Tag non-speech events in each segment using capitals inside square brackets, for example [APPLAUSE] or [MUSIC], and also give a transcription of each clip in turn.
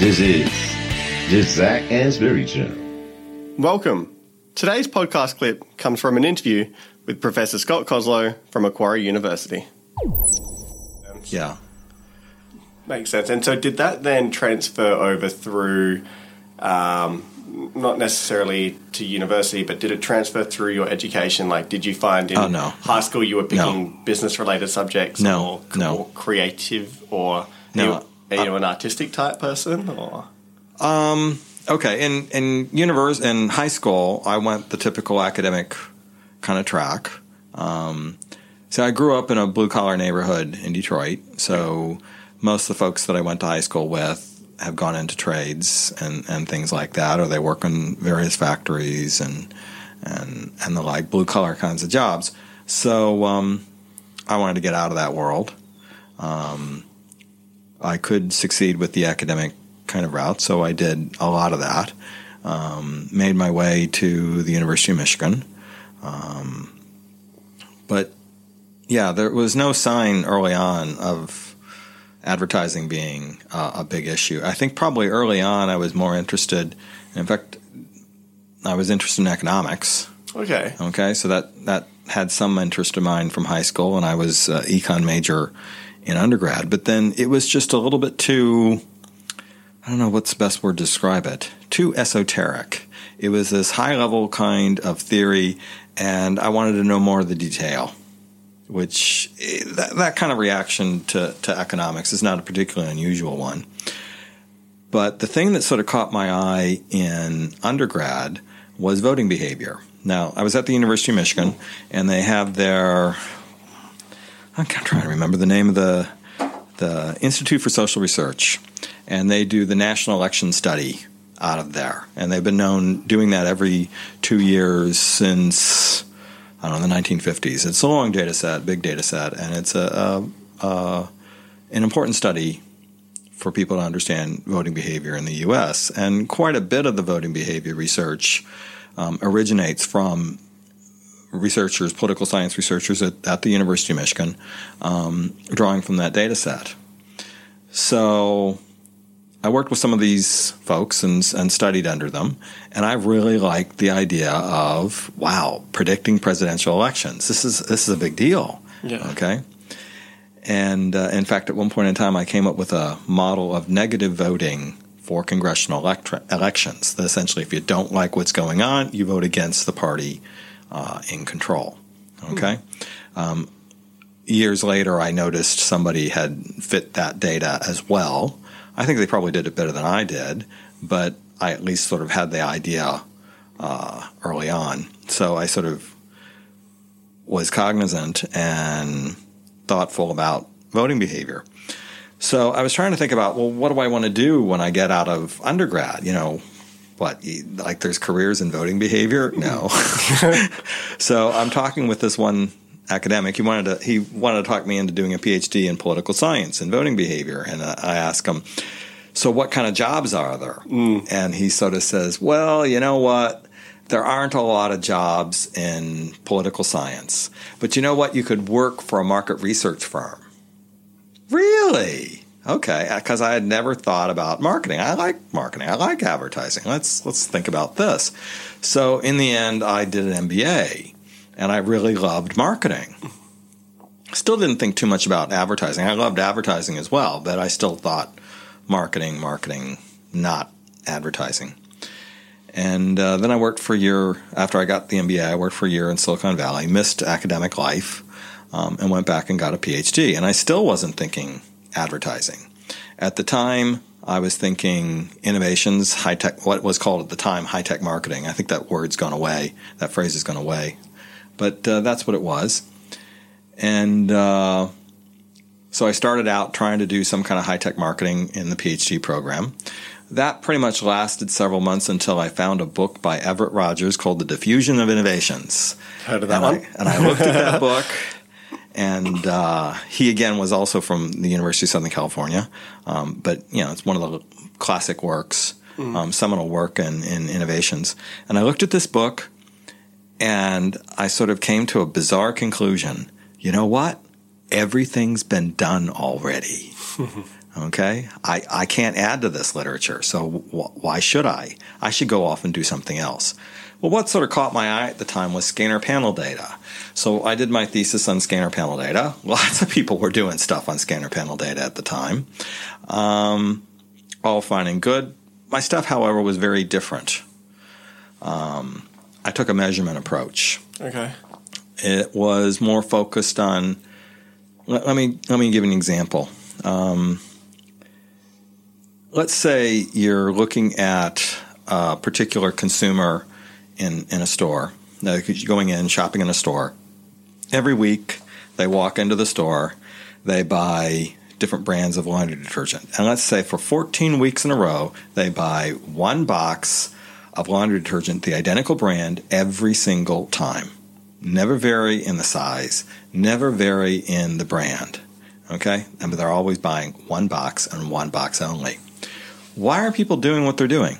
This is the Zac Anesbury Show. Welcome. Today's podcast clip comes from an interview with Professor Scott Koslow from Macquarie University. Yeah. Makes sense. And so, did that then transfer over through, um, not necessarily to university, but did it transfer through your education? Like, did you find in Oh, no. high school you were picking business related subjects? No, or, no. or creative, or No. Are you, an artistic type person? Or Okay. In in univers in high school, I went the typical academic kind of track. Um, so I grew up in a blue collar neighborhood in Detroit. So most of the folks that I went to high school with have gone into trades and, and things like that, or they work in various factories and and and the like blue collar kinds of jobs. So um, I wanted to get out of that world. Um, I could succeed with the academic kind of route, so I did a lot of that. Um, made my way to the University of Michigan. Um, but yeah, there was no sign early on of advertising being uh, a big issue. I think probably early on I was more interested, in fact, I was interested in economics. okay, Okay, so that that had some interest of mine from high school, and I was uh, econ major in undergrad. But then it was just a little bit too. I don't know what's the best word to describe it. Too esoteric. It was this high level kind of theory, and I wanted to know more of the detail. Which eh, that, that kind of reaction to, to economics is not a particularly unusual one. But the thing that sort of caught my eye in undergrad was voting behavior. Now, I was at the University of Michigan, and they have their I'm trying to remember the name of the the Institute for Social Research, and they do the National Election Study out of there, and they've been known doing that every two years since I don't know the 1950s. It's a long data set, big data set, and it's a, a, a an important study for people to understand voting behavior in the U.S. And quite a bit of the voting behavior research um, originates from researchers, political science researchers at, at the University of Michigan, um, drawing from that data set. So I worked with some of these folks and, and studied under them, and I really liked the idea of wow, predicting presidential elections. This is this is a big deal. Yeah. Okay. And uh, in fact, at one point in time, I came up with a model of negative voting for congressional elect- elections. That essentially, if you don't like what's going on, you vote against the party uh, in control. Okay. Um, years later, I noticed somebody had fit that data as well. I think they probably did it better than I did, but I at least sort of had the idea uh, early on. So I sort of was cognizant and thoughtful about voting behavior. So I was trying to think about, well, what do I want to do when I get out of undergrad? You know, what, like there's careers in voting behavior? No. [LAUGHS] so I'm talking with this one academic. He wanted to, he wanted to talk me into doing a PhD in political science and voting behavior. And uh, I asked him, so what kind of jobs are there? And he sort of says, well, you know what? There aren't a lot of jobs in political science. But you know what? You could work for a market research firm. Really? Okay, because I had never thought about marketing. I like marketing. I like advertising. Let's let's think about this. So in the end, I did an MBA, and I really loved marketing. Still didn't think too much about advertising. I loved advertising as well, but I still thought marketing, marketing, not advertising. And uh, then I worked for a year after I got the MBA. I worked for a year in Silicon Valley, missed academic life, um, and went back and got a PhD. And I still wasn't thinking advertising. At the time, I was thinking innovations, high tech, what was called at the time high tech marketing. I think that word's gone away, that phrase has gone away. But uh, that's what it was. And uh, so I started out trying to do some kind of high tech marketing in the PhD program. That pretty much lasted several months until I found a book by Everett Rogers called The Diffusion of Innovations. Heard of that and one? I, and I looked at that [LAUGHS] book, and uh, he again was also from the University of Southern California, um, but you know it's one of the classic works, um, seminal work in, in innovations. And I looked at this book, and I sort of came to a bizarre conclusion. You know what? Everything's been done already. [LAUGHS] Okay, I, I can't add to this literature, so wh- why should I? I should go off and do something else. Well, what sort of caught my eye at the time was scanner panel data. So I did my thesis on scanner panel data. [LAUGHS] Lots of people were doing stuff on scanner panel data at the time. Um, all fine and good. My stuff, however, was very different. Um, I took a measurement approach. Okay. It was more focused on. Let, let me let me give an example. Um, let's say you're looking at a particular consumer in, in a store, uh, going in, shopping in a store. Every week, they walk into the store, they buy different brands of laundry detergent. And let's say for 14 weeks in a row, they buy one box of laundry detergent, the identical brand, every single time. Never vary in the size, never vary in the brand. Okay? And they're always buying one box and one box only. Why are people doing what they're doing?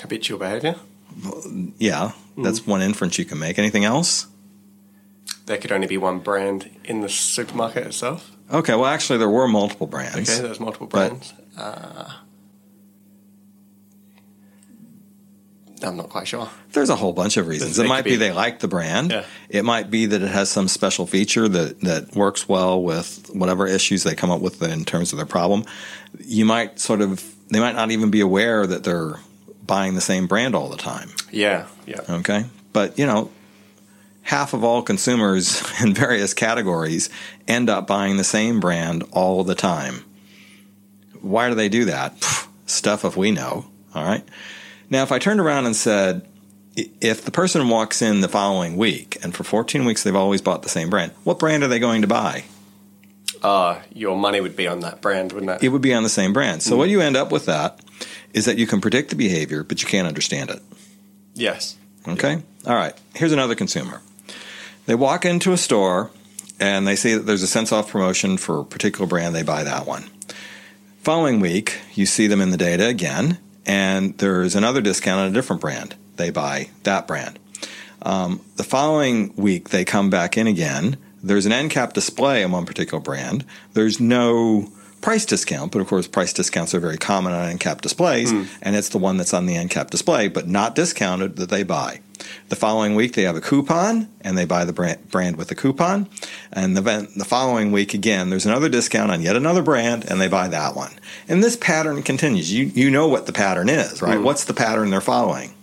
Habitual behavior. Yeah, that's one inference you can make. Anything else? There could only be one brand in the supermarket itself. Okay, well, actually, there were multiple brands. Okay, there's multiple But- brands. Uh, I'm not quite sure. There's a whole bunch of reasons. It might be, be- they like the brand. Yeah. It might be that it has some special feature that, that works well with whatever issues they come up with in terms of their problem. You might sort of, they might not even be aware that they're buying the same brand all the time. Yeah, yeah. Okay. But, you know, half of all consumers [LAUGHS] in various categories end up buying the same brand all the time. Why do they do that? Stuff if we know. All right. Now, if I turned around and said, if the person walks in the following week and for 14 weeks they've always bought the same brand, what brand are they going to buy? Uh, your money would be on that brand, wouldn't it? It would be on the same brand. So, what you end up with that is that you can predict the behavior, but you can't understand it. yes. Okay. All right. Here's another consumer. They walk into a store and they see that there's a cents off promotion for a particular brand. They buy that one. Following week, you see them in the data again, and there's another discount on a different brand. They buy that brand. Um, the following week, they come back in again. There's an end cap display on one particular brand. There's no price discount, but of course, price discounts are very common on end cap displays, hmm. and it's the one that's on the end cap display, but not discounted that they buy. The following week, they have a coupon, and they buy the brand, brand with the coupon. And the, the following week, again, there's another discount on yet another brand, and they buy that one. And this pattern continues. You, you know what the pattern is, right? Hmm. What's the pattern they're following?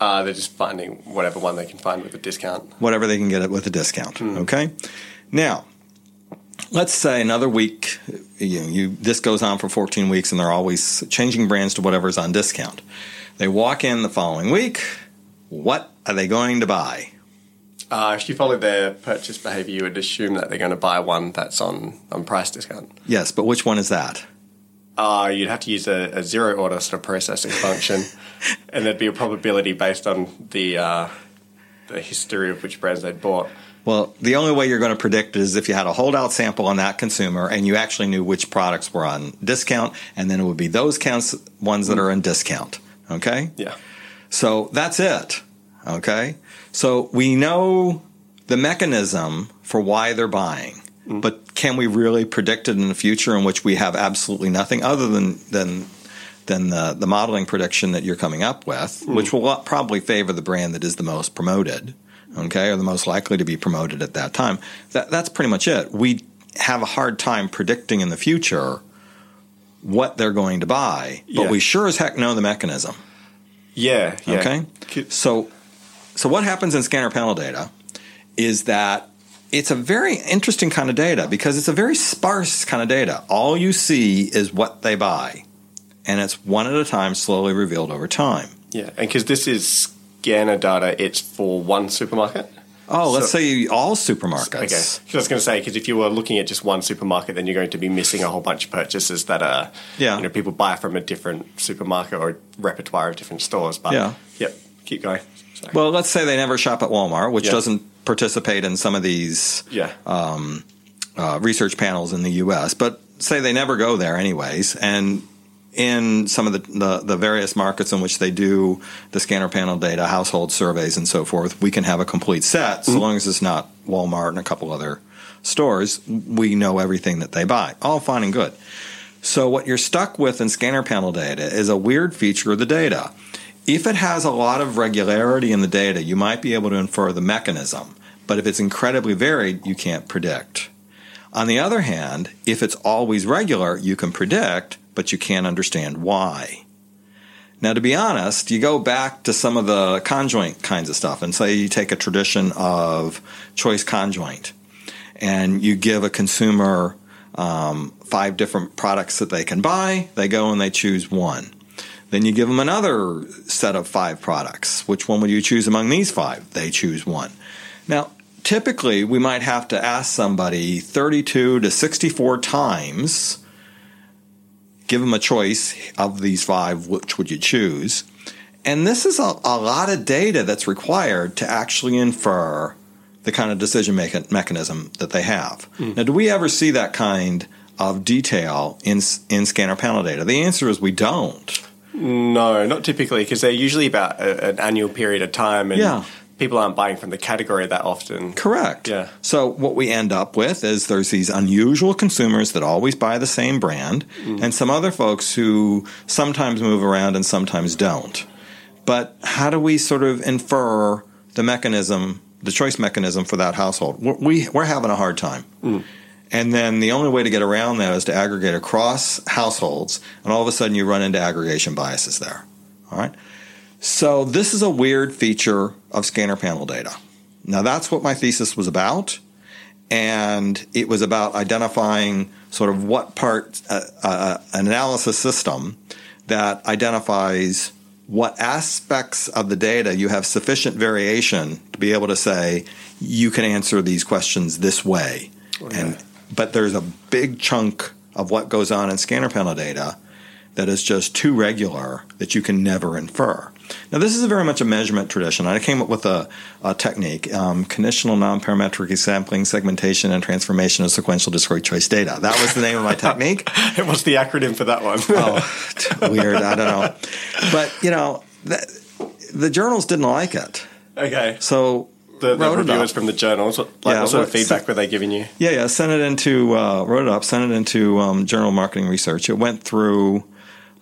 Uh, they're just finding whatever one they can find with a discount. whatever they can get it with a discount. Hmm. Okay. Now, let's say another week. You, know, you this goes on for 14 weeks, and they're always changing brands to whatever's on discount. They walk in the following week. What are they going to buy? Uh, if you follow their purchase behavior, you would assume that they're going to buy one that's on, on price discount. Yes, but which one is that? Uh, you'd have to use a, a zero order sort of processing function, [LAUGHS] and there'd be a probability based on the uh, the history of which brands they'd bought. Well, the only way you're going to predict it is if you had a holdout sample on that consumer and you actually knew which products were on discount, and then it would be those counts ones that are in discount. Okay. Yeah. So that's it. Okay. So we know the mechanism for why they're buying, mm-hmm. but can we really predict it in the future in which we have absolutely nothing other than than than the, the modeling prediction that you're coming up with, hmm. which will probably favor the brand that is the most promoted, okay, or the most likely to be promoted at that time. That that's pretty much it. We have a hard time predicting in the future what they're going to buy, but Yeah. we sure as heck know the mechanism. Yeah. yeah. Okay. So, so what happens in scanner panel data is that it's a very interesting kind of data because it's a very sparse kind of data. All you see is what they buy, and it's one at a time, slowly revealed over time. Yeah, and because this is scanner data, it's for one supermarket. Oh, let's So- say all supermarkets. Okay, 'Cause I was going to say because if you were looking at just one supermarket, then you're going to be missing a whole bunch of purchases that are, Yeah. you know, people buy from a different supermarket or repertoire of different stores. But Yeah. yep, keep going. Sorry. Well, let's say they never shop at Walmart, which Yeah. doesn't participate in some of these yeah, uh, research panels in the U.S., but say they never go there anyways, and in some of the, the, the various markets in which they do the scanner panel data, household surveys, and so forth, we can have a complete set, so mm-hmm. long as it's not Walmart and a couple other stores, we know everything that they buy. All fine and good. So what you're stuck with in scanner panel data is a weird feature of the data. If it has a lot of regularity in the data, you might be able to infer the mechanism. But if it's incredibly varied, you can't predict. On the other hand, if it's always regular, you can predict, but you can't understand why. Now, to be honest, you go back to some of the conjoint kinds of stuff, and say you take a tradition of choice conjoint, and you give a consumer um, five different products that they can buy, they go and they choose one. Then you give them another set of five products. Which one would you choose among these five? They choose one. Now, typically, we might have to ask somebody 32 to 64 times give them a choice of these five, which would you choose? And this is a, a lot of data that's required to actually infer the kind of decision making mechanism that they have. Mm. Now, do we ever see that kind of detail in in scanner panel data? The answer is we don't. No, not typically, because they're usually about a, an annual period of time, and yeah people aren't buying from the category that often. Correct. Yeah. So what we end up with is there's these unusual consumers that always buy the same brand, mm. and some other folks who sometimes move around and sometimes don't. But how do we sort of infer the mechanism, the choice mechanism for that household? We're, we, we're having a hard time. Mm. And then the only way to get around that is to aggregate across households, and all of a sudden you run into aggregation biases there. All right. So this is a weird feature of scanner panel data. Now that's what my thesis was about, and it was about identifying sort of what part uh, uh, an analysis system that identifies what aspects of the data you have sufficient variation to be able to say you can answer these questions this way. Okay. And but there's a big chunk of what goes on in scanner panel data that is just too regular that you can never infer. Now, this is very much a measurement tradition. I came up with a, a technique, um, conditional non-parametric sampling, segmentation, and transformation of sequential discrete choice data. That was the name of my [LAUGHS] technique. What's the acronym for that one? [LAUGHS] oh, weird. I don't know. But, you know, the, the journals didn't like it. Okay. So the, the reviewers from the journals? Like, yeah, what sort of feedback were they giving you? Yeah, yeah. Sent it into, uh, wrote it up, sent it into um, Journal Marketing Research. It went through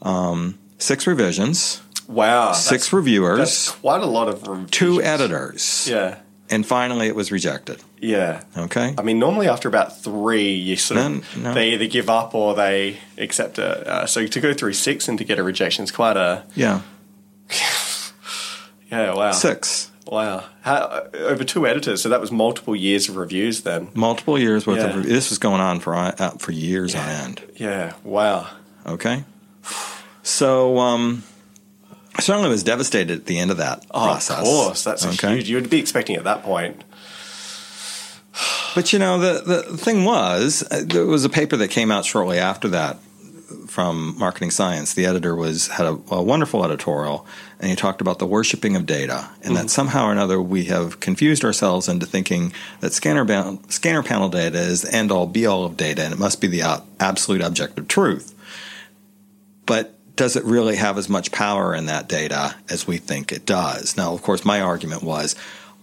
um, six revisions. Wow. Six reviewers. That's quite a lot of revisions. Two editors. Yeah. And finally, it was rejected. Yeah. Okay. I mean, normally after about three, you sort of no. they either give up or they accept it. Uh, so to go through six and to get a rejection is quite a yeah. [LAUGHS] yeah. Wow. Six. Wow. How, over two editors, so that was multiple years of reviews then. Multiple years worth yeah. of reviews. This was going on for uh, for years yeah. on end. Yeah. Wow. Okay. So um, I certainly was devastated at the end of that oh, process. Of course, that's okay. huge. You would be expecting at that point. But you know, the the thing was, uh, there was a paper that came out shortly after that from Marketing Science. The editor was had a, a wonderful editorial, and he talked about the worshiping of data, and mm that somehow or another we have confused ourselves into thinking that scanner bound, scanner panel data is the end all be all of data, and it must be the absolute objective truth. But does it really have as much power in that data as we think it does? Now, of course, my argument was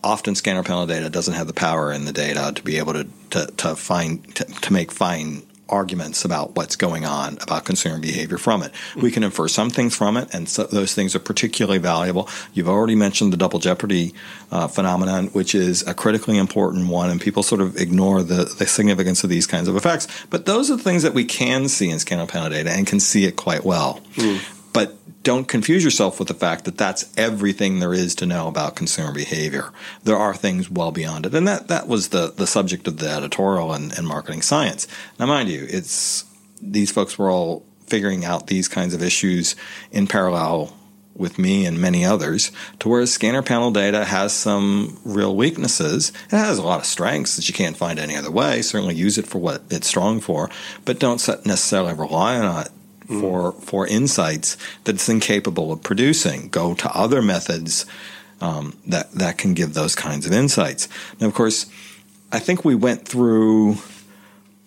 often scanner panel data doesn't have the power in the data to be able to to, to find to, to make fine arguments about what's going on about consumer behavior from it. We can infer some things from it, and so those things are particularly valuable. You've already mentioned the double jeopardy uh, phenomenon, which is a critically important one, and people sort of ignore the, the significance of these kinds of effects. But those are the things that we can see in scanner panel data and can see it quite well. Mm. But don't confuse yourself with the fact that that's everything there is to know about consumer behavior. There are things well beyond it. And that, that was the, the subject of the editorial and, and marketing science. Now, mind you, it's these folks were all figuring out these kinds of issues in parallel with me and many others, to where scanner panel data has some real weaknesses. It has a lot of strengths that you can't find any other way. Certainly use it for what it's strong for, but don't necessarily rely on it mm. for for insights that it's incapable of producing. Go to other methods um, that that can give those kinds of insights. Now, of course, I think we went through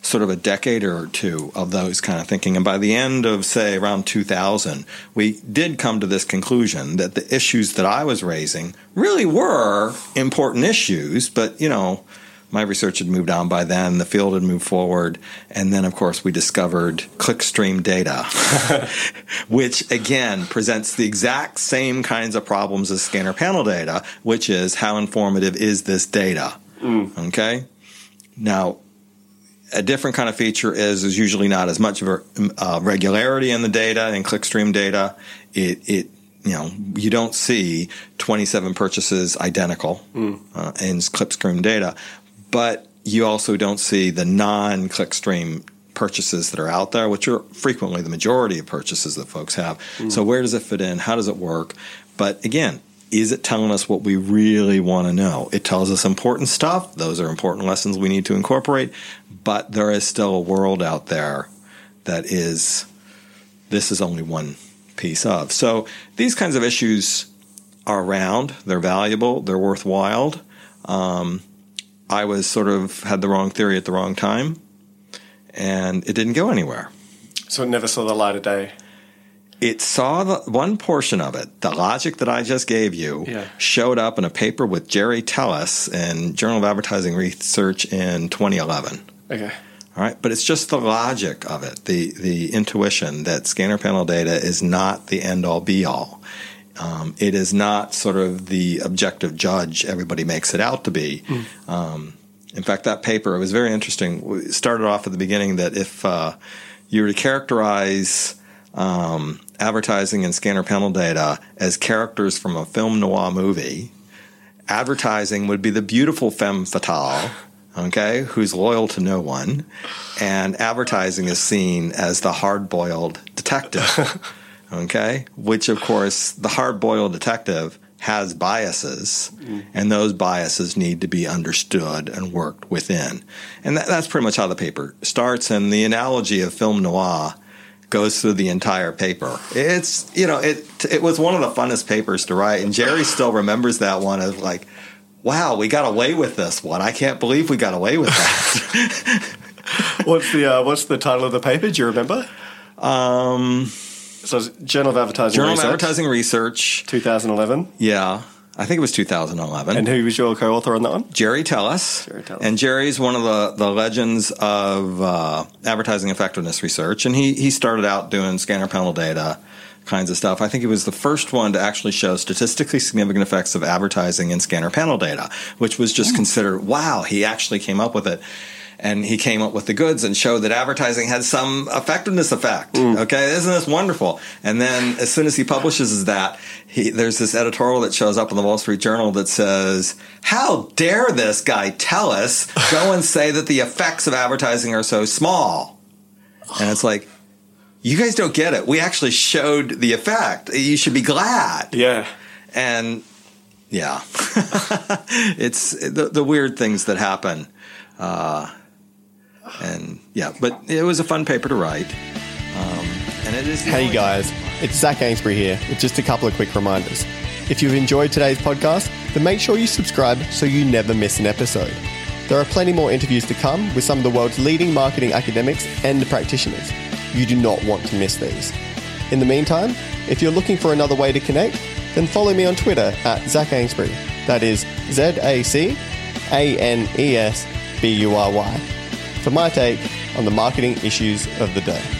sort of a decade or two of those kind of thinking. And by the end of, say, around 2000, we did come to this conclusion that the issues that I was raising really were important issues, but, you know, my research had moved on by then. The field had moved forward, and then of course we discovered clickstream data, [LAUGHS] which again presents the exact same kinds of problems as scanner panel data, which is how informative is this data? Okay, now a different kind of feature is is usually not as much of a uh, regularity in the data in clickstream data. It it you know you don't see 27 purchases identical uh, in clickstream data, but you also don't see the non clickstream purchases that are out there, which are frequently the majority of purchases that folks have. So where does it fit in? How does it work? But again, is it telling us what we really want to know? It tells us important stuff. Those are important lessons we need to incorporate. But there is still a world out there that is, this is only one piece of. So these kinds of issues are around. They're valuable. They're worthwhile. Um, I was sort of had the wrong theory at the wrong time, and it didn't go anywhere. So it never saw the light of day. It saw the, one portion of it. The logic that I just gave you Yeah. showed up in a paper with Jerry Tellis in Journal of Advertising Research in 2011. Okay. All right, but it's just the logic of it, the the intuition that scanner panel data is not the end all be all. Um, it is not sort of the objective judge everybody makes it out to be. Um, in fact, that paper it was very interesting. We started off at the beginning that if uh, you were to characterize um, advertising and scanner panel data as characters from a film noir movie, advertising would be the beautiful femme fatale, okay, who's loyal to no one, and advertising is seen as the hard boiled detective, [LAUGHS] okay, which of course the hard boiled detective has biases, and those biases need to be understood and worked within. And that, that's pretty much how the paper starts. And the analogy of film noir goes through the entire paper. It's you know it it was one of the funnest papers to write, and Jerry still remembers that one as like, wow, we got away with this one. I can't believe we got away with that. [LAUGHS] What's the uh, What's the title of the paper? Do you remember? um, So Journal of Advertising Journal of Research, Advertising Research, 2011. yeah, I think it was 2011. And who was your co-author on that one? Jerry Tellis. Jerry Tellis. And Jerry's one of the, the legends of uh, advertising effectiveness research. And he, he started out doing scanner panel data kinds of stuff. I think he was the first one to actually show statistically significant effects of advertising in scanner panel data, which was just considered, wow, he actually came up with it. And he came up with the goods and showed that advertising had some effectiveness effect. Okay, isn't this wonderful? And then as soon as he publishes that, he, there's this editorial that shows up in the Wall Street Journal that says, "How dare this guy tell us go [LAUGHS] and say that the effects of advertising are so small?" And it's like, you guys don't get it. We actually showed the effect. You should be glad. Yeah. And yeah, [LAUGHS] it's the, the weird things that happen. Uh, and yeah, but it was a fun paper to write. Um, and it is. Hey guys, it's Zac Anesbury here with just a couple of quick reminders. If you've enjoyed today's podcast, then make sure you subscribe so you never miss an episode. There are plenty more interviews to come with some of the world's leading marketing academics and practitioners. You do not want to miss these. In the meantime, if you're looking for another way to connect, then follow me on Twitter at Zac Anesbury. That is Z A C A N E S B U R Y for my take on the marketing issues of the day.